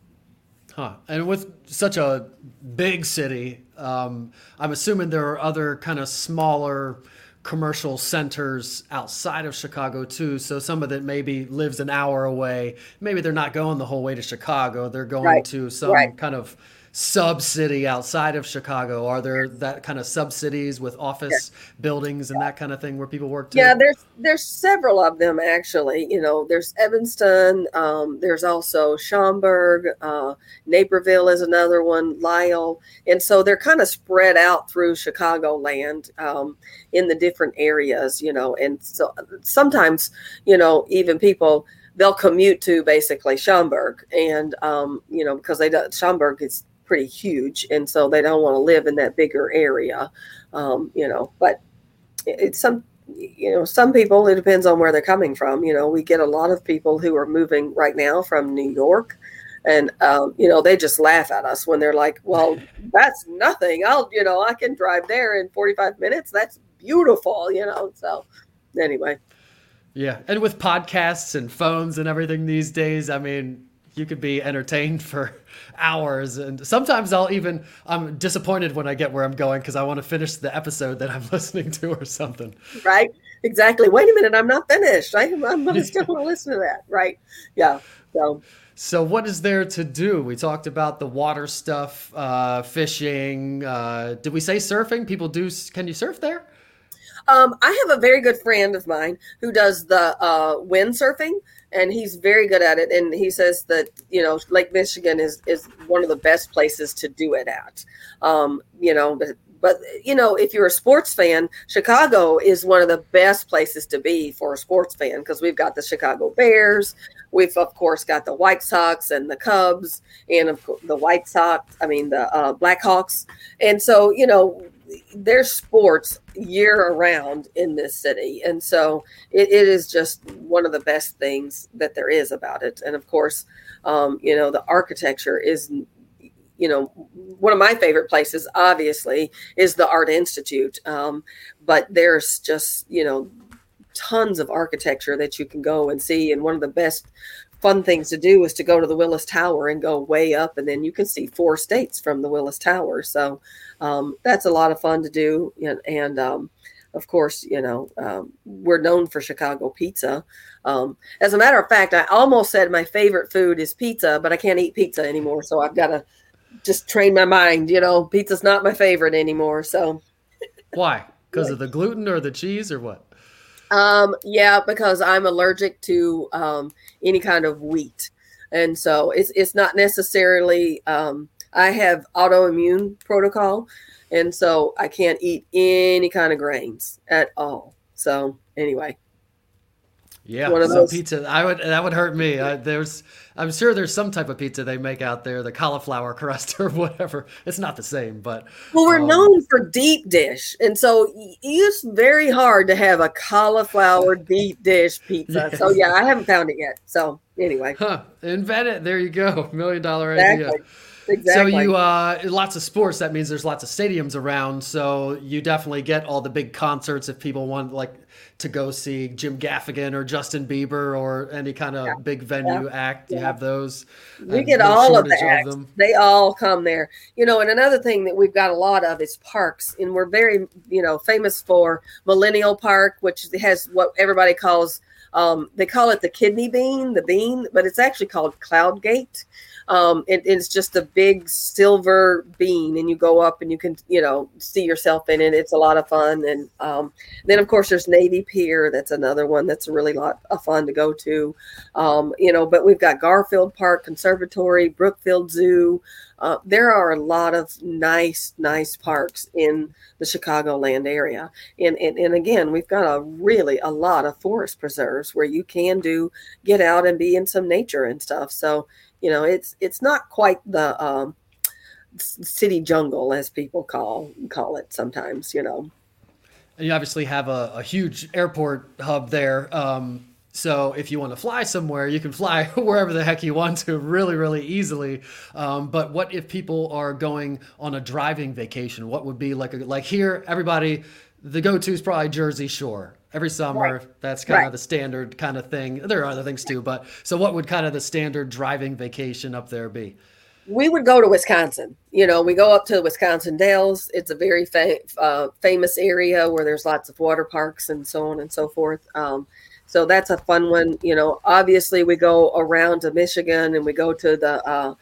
Huh. And with such a big city, um, I'm assuming there are other kind of smaller commercial centers outside of Chicago too. So some of it maybe lives an hour away. Maybe they're not going the whole way to Chicago. They're going right. to some right. kind of sub city outside of Chicago? Are there that kind of sub cities with office yeah. buildings and that kind of thing where people work too? Yeah, there's there's several of them actually. You know, there's Evanston. Um, there's also Schaumburg. Uh, Naperville is another one. Lisle, and so they're kind of spread out through Chicagoland um, in the different areas. You know, and so sometimes you know even people they'll commute to basically Schaumburg, and um, you know because they do, Schaumburg is pretty huge, and so they don't want to live in that bigger area, um, you know. But it's some, you know, some people. It depends on where they're coming from. You know, we get a lot of people who are moving right now from New York, and um, you know they just laugh at us when they're like, "Well, that's nothing. I'll, you know, I can drive there in 45 minutes. That's beautiful." You know, so anyway. Yeah, and with podcasts and phones and everything these days, I mean, you could be entertained for hours and sometimes i'll even i'm disappointed when i get where i'm going because i want to finish the episode that i'm listening to or something. Right exactly. Wait a minute i'm not finished. I, am i'm still want to listen to that. Right yeah so. So what is there to do? We talked about the water stuff uh, fishing uh, did we say surfing? People do can you surf there? Um, I have a very good friend of mine who does the uh, windsurfing, and he's very good at it. And he says that you know Lake Michigan is is one of the best places to do it at. Um, you know, but, but you know, if you're a sports fan, Chicago is one of the best places to be for a sports fan because we've got the Chicago Bears, we've of course got the White Sox and the Cubs, and of course the White Sox. I mean the uh, Blackhawks, and so you know there's sports year around in this city and so it, it is just one of the best things that there is about it. And of course um, you know the architecture is you know one of my favorite places obviously is the art institute um, but there's just you know tons of architecture that you can go and see and one of the best fun things to do is to go to the Willis Tower and go way up, and then you can see four states from the Willis Tower. So um, that's a lot of fun to do. And, and um, of course, you know, um, we're known for Chicago pizza. Um, as a matter of fact, I almost said my favorite food is pizza, but I can't eat pizza anymore. So I've got to just train my mind. You know, pizza's not my favorite anymore. So why? Because of the gluten or the cheese or what? Um, yeah, because I'm allergic to um, any kind of wheat, and so it's it's not necessarily. Um, I have autoimmune protocol, and so I can't eat any kind of grains at all. So anyway, yeah, one of those. pizza. I would that would hurt me. I, there's, I'm sure there's some type of pizza they make out there, the cauliflower crust or whatever. It's not the same, but well, we're um, known for deep dish, and so it's very hard to have a cauliflower deep dish pizza. So yeah, I haven't found it yet. So anyway, huh? Invent it. There you go. Million dollar exactly. idea. Exactly. So you uh, lots of sports. That means there's lots of stadiums around. So you definitely get all the big concerts if people want like to go see Jim Gaffigan or Justin Bieber or any kind of yeah. big venue yeah. act. You yeah. have those. We get all of the acts. Of they all come there. You know, and another thing that we've got a lot of is parks, and we're very, you know, famous for Millennium Park, which has what everybody calls. Um, they call it the kidney bean, the bean, but it's actually called Cloud Gate. Um, it, it's just a big silver bean, and you go up and you can, you know, see yourself in it. It's a lot of fun. And um, then, of course, there's Navy Pier. That's another one that's a really lot of fun to go to. Um, you know, but we've got Garfield Park Conservatory, Brookfield Zoo. Uh, there are a lot of nice, nice parks in the Chicagoland area. And, and, and again, we've got a really a lot of forest preserves where you can do get out and be in some nature and stuff. So you know, it's it's not quite the um, city jungle as people call call it sometimes. You know. And you obviously have a, a huge airport hub there. Um, so if you want to fly somewhere, you can fly wherever the heck you want to, really, really easily. Um, but what if people are going on a driving vacation? What would be like a, like here? Everybody, the go-to is probably Jersey Shore every summer. Right. That's kind right. of the standard kind of thing. There are other things too, but so what would kind of the standard driving vacation up there be? We would go to Wisconsin. You know, we go up to the Wisconsin Dells. It's a very fa- uh, famous area where there's lots of water parks and so on and so forth. Um, so that's a fun one. You know, obviously we go around to Michigan and we go to the uh,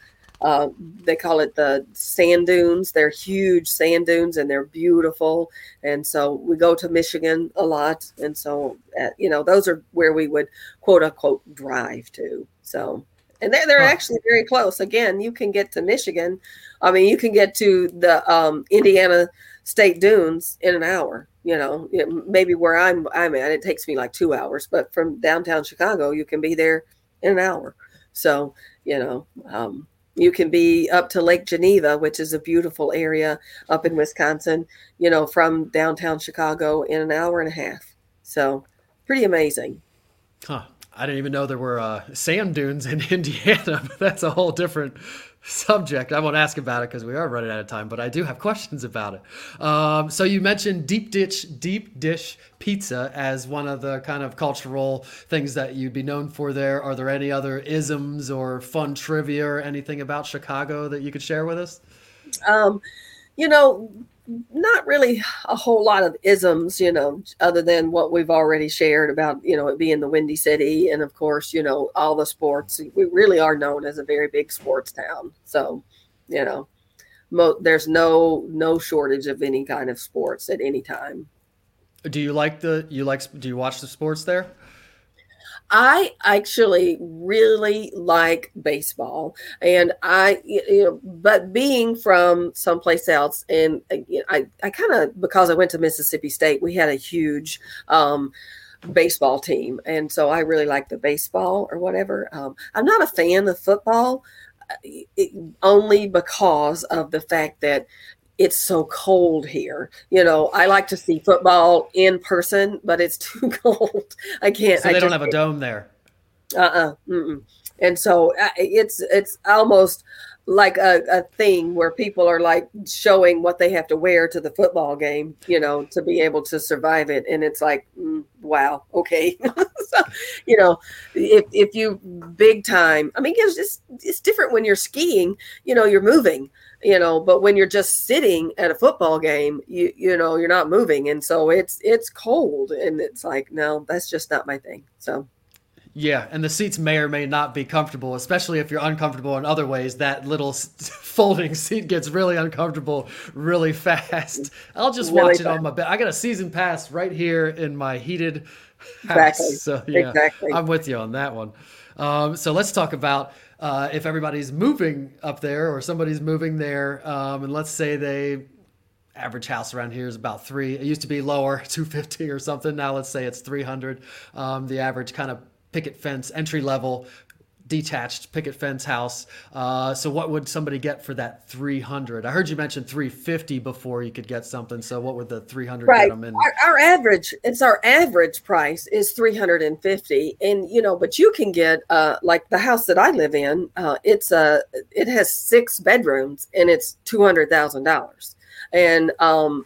uh, they call it the sand dunes. They're huge sand dunes and they're beautiful. And so we go to Michigan a lot. And so, uh, you know, those are where we would quote unquote drive to. So, and they're, they're huh. actually very close. Again, you can get to Michigan. I mean, you can get to the um, Indiana State Dunes in an hour. You know, maybe where I'm I'm at, it takes me like two hours, but from downtown Chicago, you can be there in an hour. So, you know, um, you can be up to Lake Geneva, which is a beautiful area up in Wisconsin, you know, from downtown Chicago in an hour and a half. So pretty amazing. Huh. I didn't even know there were uh, sand dunes in Indiana, but that's a whole different subject. I won't ask about it because we are running out of time, but I do have questions about it. Um, so you mentioned deep dish, deep dish pizza as one of the kind of cultural things that you'd be known for there. Are there any other isms or fun trivia or anything about Chicago that you could share with us? Um, you know, not really a whole lot of isms, you know, other than what we've already shared about, you know, it being the Windy City. And of course, you know, all the sports. We really are known as a very big sports town. So, you know, mo- there's no no shortage of any kind of sports at any time. Do you like the you like do you watch the sports there? I actually really like baseball, and I, you know, but being from someplace else, and uh, I, I kind of because I went to Mississippi State, we had a huge um, baseball team, and so I really like the baseball or whatever. Um, I'm not a fan of football, uh, it, only because of the fact that it's so cold here. You know, I like to see football in person, but it's too cold. I can't. So they I don't have a dome there. Uh uh-uh, uh And so uh, it's it's almost like a, a thing where people are like showing what they have to wear to the football game, you know, to be able to survive it. And it's like, mm, wow, okay. so, you know, if, if you big time, I mean, it's just, it's different when you're skiing, you know, you're moving, you know, but when you're just sitting at a football game, you, you know, you're not moving. And so it's, it's cold and it's like, no, that's just not my thing. So Yeah, and the seats may or may not be comfortable, especially if you're uncomfortable in other ways. That little folding seat gets really uncomfortable really fast. I'll just really watch it on my bed. I got a season pass right here in my heated house. Exactly. So yeah, exactly. I'm with you on that one. Um, so let's talk about uh, if everybody's moving up there or somebody's moving there, um, and let's say they average house around here is about three. It used to be lower, 250 or something. Now let's say it's 300. Um, the average kind of picket fence entry level detached picket fence house. Uh, so what would somebody get for that 300? I heard you mention 350 before you could get something. So what would the 300 right. get them in? Our, our, average, it's our average price is 350. And, you know, but you can get, uh, like the house that I live in, uh, it's a, it has six bedrooms and it's $200,000 and um,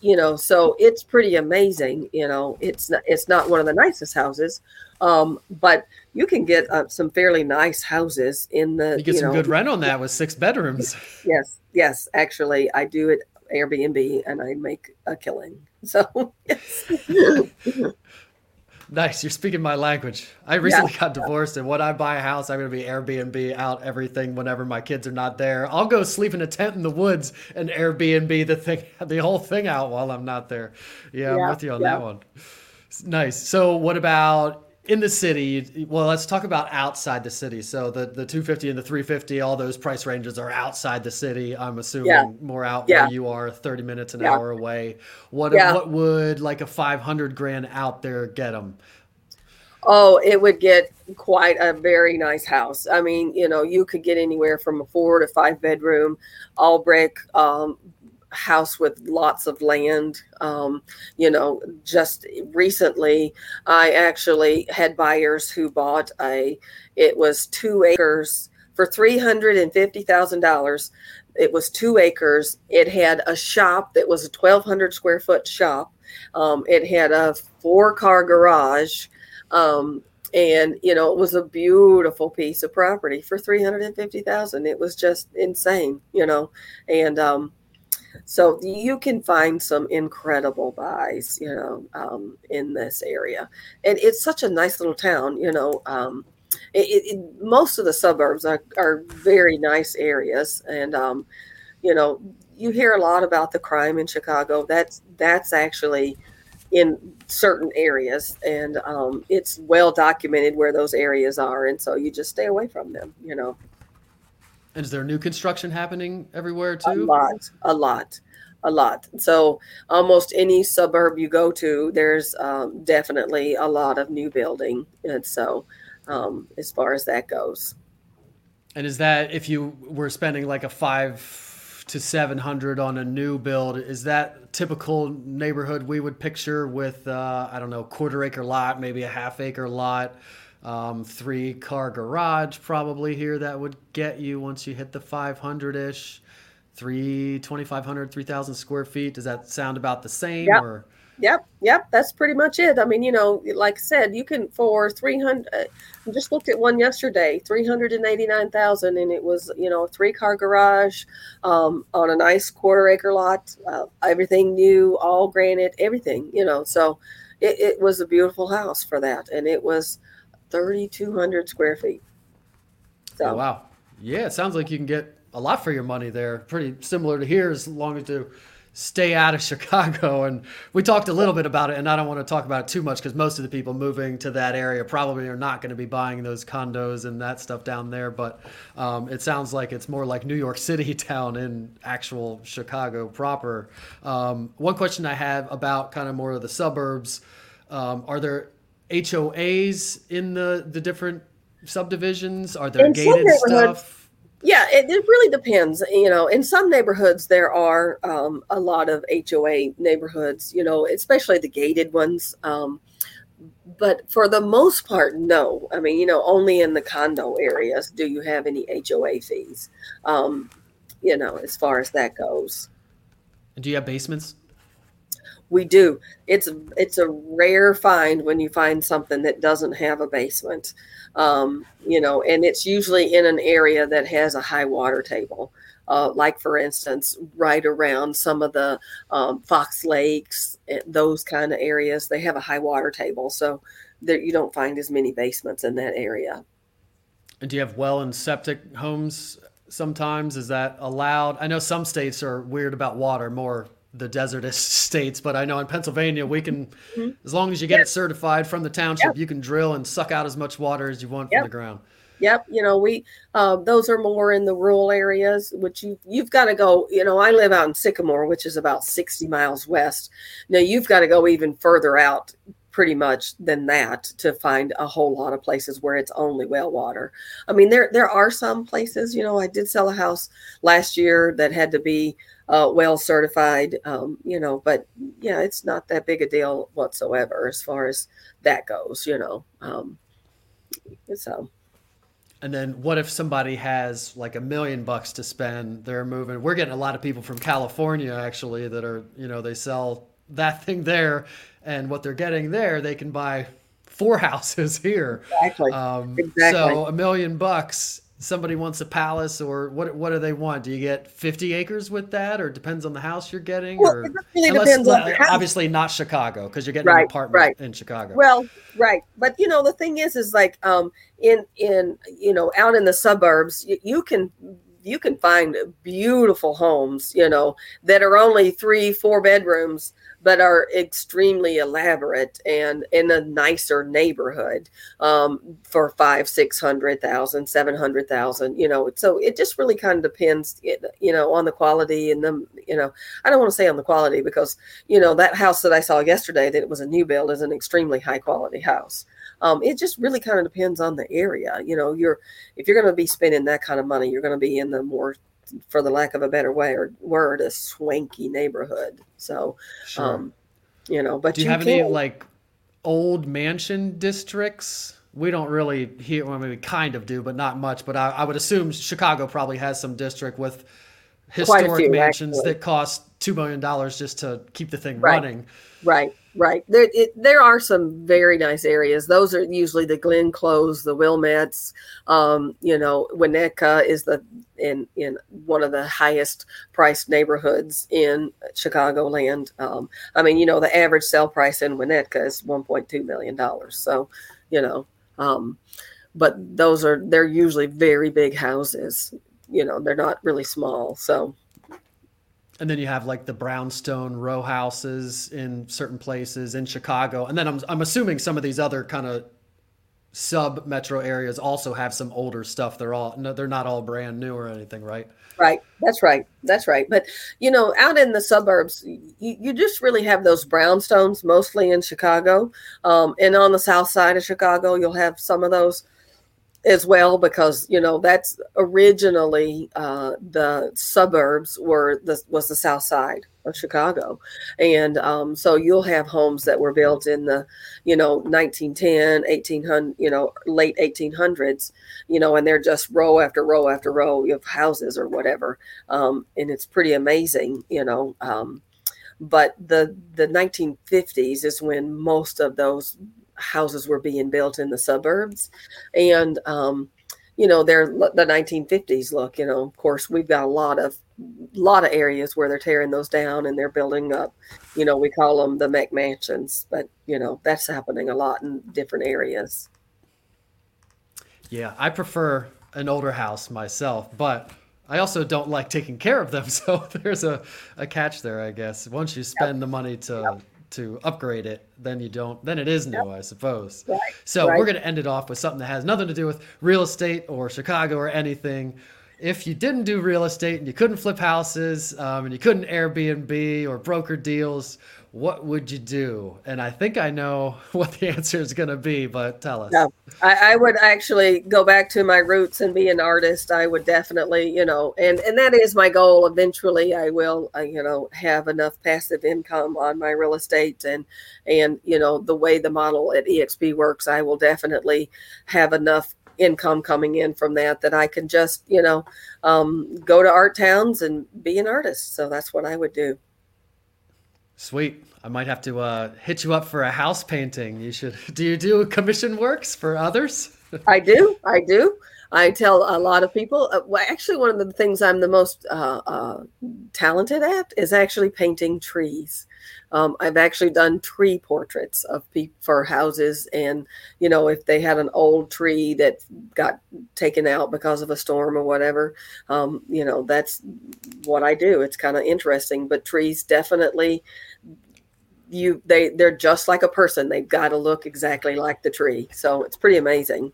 you know, so it's pretty amazing. You know, it's not it's not one of the nicest houses, um, but you can get uh, some fairly nice houses in the. You get you some know, good rent on that with six bedrooms. Yes, yes. Actually, I do it Airbnb, and I make a killing. So yes. Nice. You're speaking my language. I recently yeah. got divorced, and when I buy a house, I'm going to be Airbnb out everything whenever my kids are not there. I'll go sleep in a tent in the woods and Airbnb the thing, the whole thing out while I'm not there. Yeah, yeah I'm with you on yeah. that one. Nice. So, what about in the city, well, let's talk about outside the city. So the, the 250 and the 350, all those price ranges are outside the city. I'm assuming yeah. more out yeah. where you are, 30 minutes an yeah. hour away. What what would like a 500 grand out there get them? Oh, it would get quite a very nice house. I mean, you know, you could get anywhere from a four to five bedroom, all brick, um, house with lots of land. Um, you know, just recently, I actually had buyers who bought a, it was two acres for $350,000. It was two acres. It had a shop that was a 1,200 square foot shop. Um, it had a four car garage. Um, and you know it was a beautiful piece of property for 350,000 it was just insane you know and um so you can find some incredible buys, you know, um, in this area, and it's such a nice little town. You know, um, it, it, most of the suburbs are, are very nice areas, and um, you know, you hear a lot about the crime in Chicago. That's that's actually in certain areas, and um, it's well documented where those areas are, and so you just stay away from them. You know. And is there new construction happening everywhere too? A lot, a lot, a lot. So almost any suburb you go to, there's um, definitely a lot of new building. And so um, as far as that goes. And is that if you were spending like a five to 700 on a new build, is that typical neighborhood we would picture with, uh, I don't know, quarter acre lot, maybe a half acre lot? Um, three car garage probably here that would get you once you hit the 500 ish three 2500 3000 square feet. Does that sound about the same yep. or? Yep yep that's pretty much it. I mean you know like i said you can for 300 uh, i just looked at one yesterday 389000 and it was you know a three car garage um, on a nice quarter acre lot uh, everything new all granite everything you know so it, it was a beautiful house for that. And it was 3,200 square feet. So, oh, wow. Yeah, it sounds like you can get a lot for your money there. Pretty similar to here, as long as you stay out of Chicago. And we talked a little bit about it, and I don't want to talk about it too much because most of the people moving to that area probably are not going to be buying those condos and that stuff down there. But um, it sounds like it's more like New York City town in actual Chicago proper. Um, one question I have about kind of more of the suburbs um, are there HOAs in the the different subdivisions? Are there in gated stuff? Yeah, it, it, really depends. You know, in some neighborhoods there are um, a lot of HOA neighborhoods. You know, especially the gated ones. Um, but for the most part, no. I mean, you know, only in the condo areas do you have any HOA fees. Um, you know, as far as that goes. And do you have basements? We do. It's it's a rare find when you find something that doesn't have a basement, um, you know, and it's usually in an area that has a high water table. Uh, like for instance, right around some of the um, Fox Lakes, eh, those kind of areas, they have a high water table, so that you don't find as many basements in that area. And do you have well and septic homes sometimes? Is that allowed? I know some states are weird about water, more the desertous states, but I know in Pennsylvania we can, mm-hmm. as long as you get yep. it certified from the township, yep. you can drill and suck out as much water as you want yep. from the ground. Yep, you know we uh, those are more in the rural areas, which you you've got to go. You know, I live out in Sycamore, which is about sixty miles west. Now you've got to go even further out pretty much than that to find a whole lot of places where it's only well water. I mean, there there are some places. You know, I did sell a house last year that had to be uh, well certified. Um, you know, but yeah, it's not that big a deal whatsoever as far as that goes. You know, um, so. And then what if somebody has like a million bucks to spend? They're moving. We're getting a lot of people from California actually that are, you know, they sell that thing there and what they're getting there, they can buy four houses here. Exactly. Um, exactly. So a million bucks. Somebody wants a palace, or what? What do they want? Do you get fifty acres with that, or depends on the house you're getting? Well, or, it really unless, depends on obviously not Chicago because you're getting right, an apartment right. in Chicago. Well, right, but you know the thing is, is like um, in in you know out in the suburbs, you, you can you can find beautiful homes, you know, that are only three, four bedrooms but are extremely elaborate and in a nicer neighborhood um, for five, six hundred thousand, seven hundred thousand. You know, so it just really kind of depends, you know, on the quality and the, you know, I don't want to say on the quality because you know that house that I saw yesterday that it was a new build is an extremely high quality house. Um, it just really kind of depends on the area. You know, you're if you're going to be spending that kind of money, you're going to be in the more for the lack of a better way or word, a swanky neighborhood. So, sure. um, you know, but do you, you have can. any like old mansion districts? We don't really hear. Well, I mean, we kind of do, but not much. But I, I would assume Chicago probably has some district with historic few, mansions actually. that cost two million dollars just to keep the thing right. running. Right, right. There, it, there are some very nice areas. Those are usually the Glencoes, the Wilmettes. Um, you know, Winnetka is the in in one of the highest priced neighborhoods in Chicagoland. Um, I mean, you know, the average sale price in Winnetka is one point two million dollars. So, you know, um, but those are they're usually very big houses. You know, they're not really small. So and then you have like the brownstone row houses in certain places in Chicago. And then I'm, I'm assuming some of these other kind of sub metro areas also have some older stuff. They're all, no, they're not all brand new or anything, right? Right. That's right. That's right. But, you know, out in the suburbs, you, you just really have those brownstones mostly in Chicago. Um, and on the south side of Chicago, you'll have some of those as well because you know that's originally uh, the suburbs were the was the south side of Chicago, and um, so you'll have homes that were built in the you know 1910, 1800, you know late 1800s, you know, and they're just row after row after row of houses or whatever, um, and it's pretty amazing, you know. Um, but the the 1950s is when most of those houses were being built in the suburbs, and um, you know they're the 1950s look. You know, of course, we've got a lot of lot of areas where they're tearing those down and they're building up. You know, we call them the McMansions, but you know that's happening a lot in different areas. Yeah, I prefer an older house myself, but I also don't like taking care of them. So there's a, a catch there, I guess. Once you spend yep. the money to yep to upgrade it, then you don't. Then it is new, yep. I suppose. Right. So right. we're going to end it off with something that has nothing to do with real estate or Chicago or anything. If you didn't do real estate and you couldn't flip houses um, and you couldn't Airbnb or broker deals, what would you do? And I think I know what the answer is going to be, but tell us. No, I, I, would actually go back to my roots and be an artist. I would definitely, you know, and and that is my goal. Eventually, I will, uh, you know, have enough passive income on my real estate and and you know the way the model at eXp works. I will definitely have enough income coming in from that that I can just, you know, um, go to art towns and be an artist. So that's what I would do. Sweet. I might have to uh, hit you up for a house painting. You should. Do you do commission works for others? I do. I do. I tell a lot of people. Uh, well, actually, one of the things I'm the most uh, uh, talented at is actually painting trees. Um, I've actually done tree portraits of people for houses, and you know, if they had an old tree that got taken out because of a storm or whatever, um, you know, that's what I do. It's kind of interesting, but trees definitely you they they're just like a person. They've got to look exactly like the tree. So it's pretty amazing.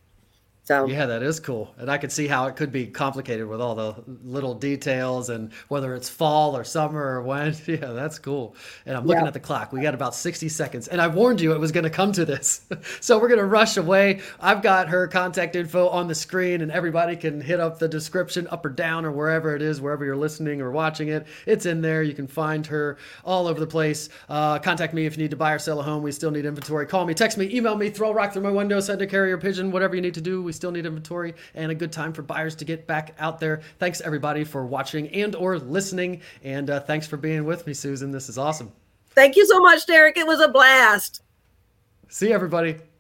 So yeah, that is cool, and I could see how it could be complicated with all the little details and whether it's fall or summer or when. Yeah, that's cool. And I'm looking yeah. at the clock. We got about 60 seconds, and I warned you it was going to come to this, so we're going to rush away. I've got her contact info on the screen, and everybody can hit up the description up or down or wherever it is, wherever you're listening or watching it. It's in there. You can find her all over the place. Uh, contact me if you need to buy or sell a home. We still need inventory. Call me, text me, email me, throw a rock through my window, send a carrier pigeon, whatever you need to do. We still need inventory and a good time for buyers to get back out there. Thanks everybody for watching and or listening, and uh, thanks for being with me, Susan. This is awesome. Thank you so much, Derek. It was a blast. See everybody.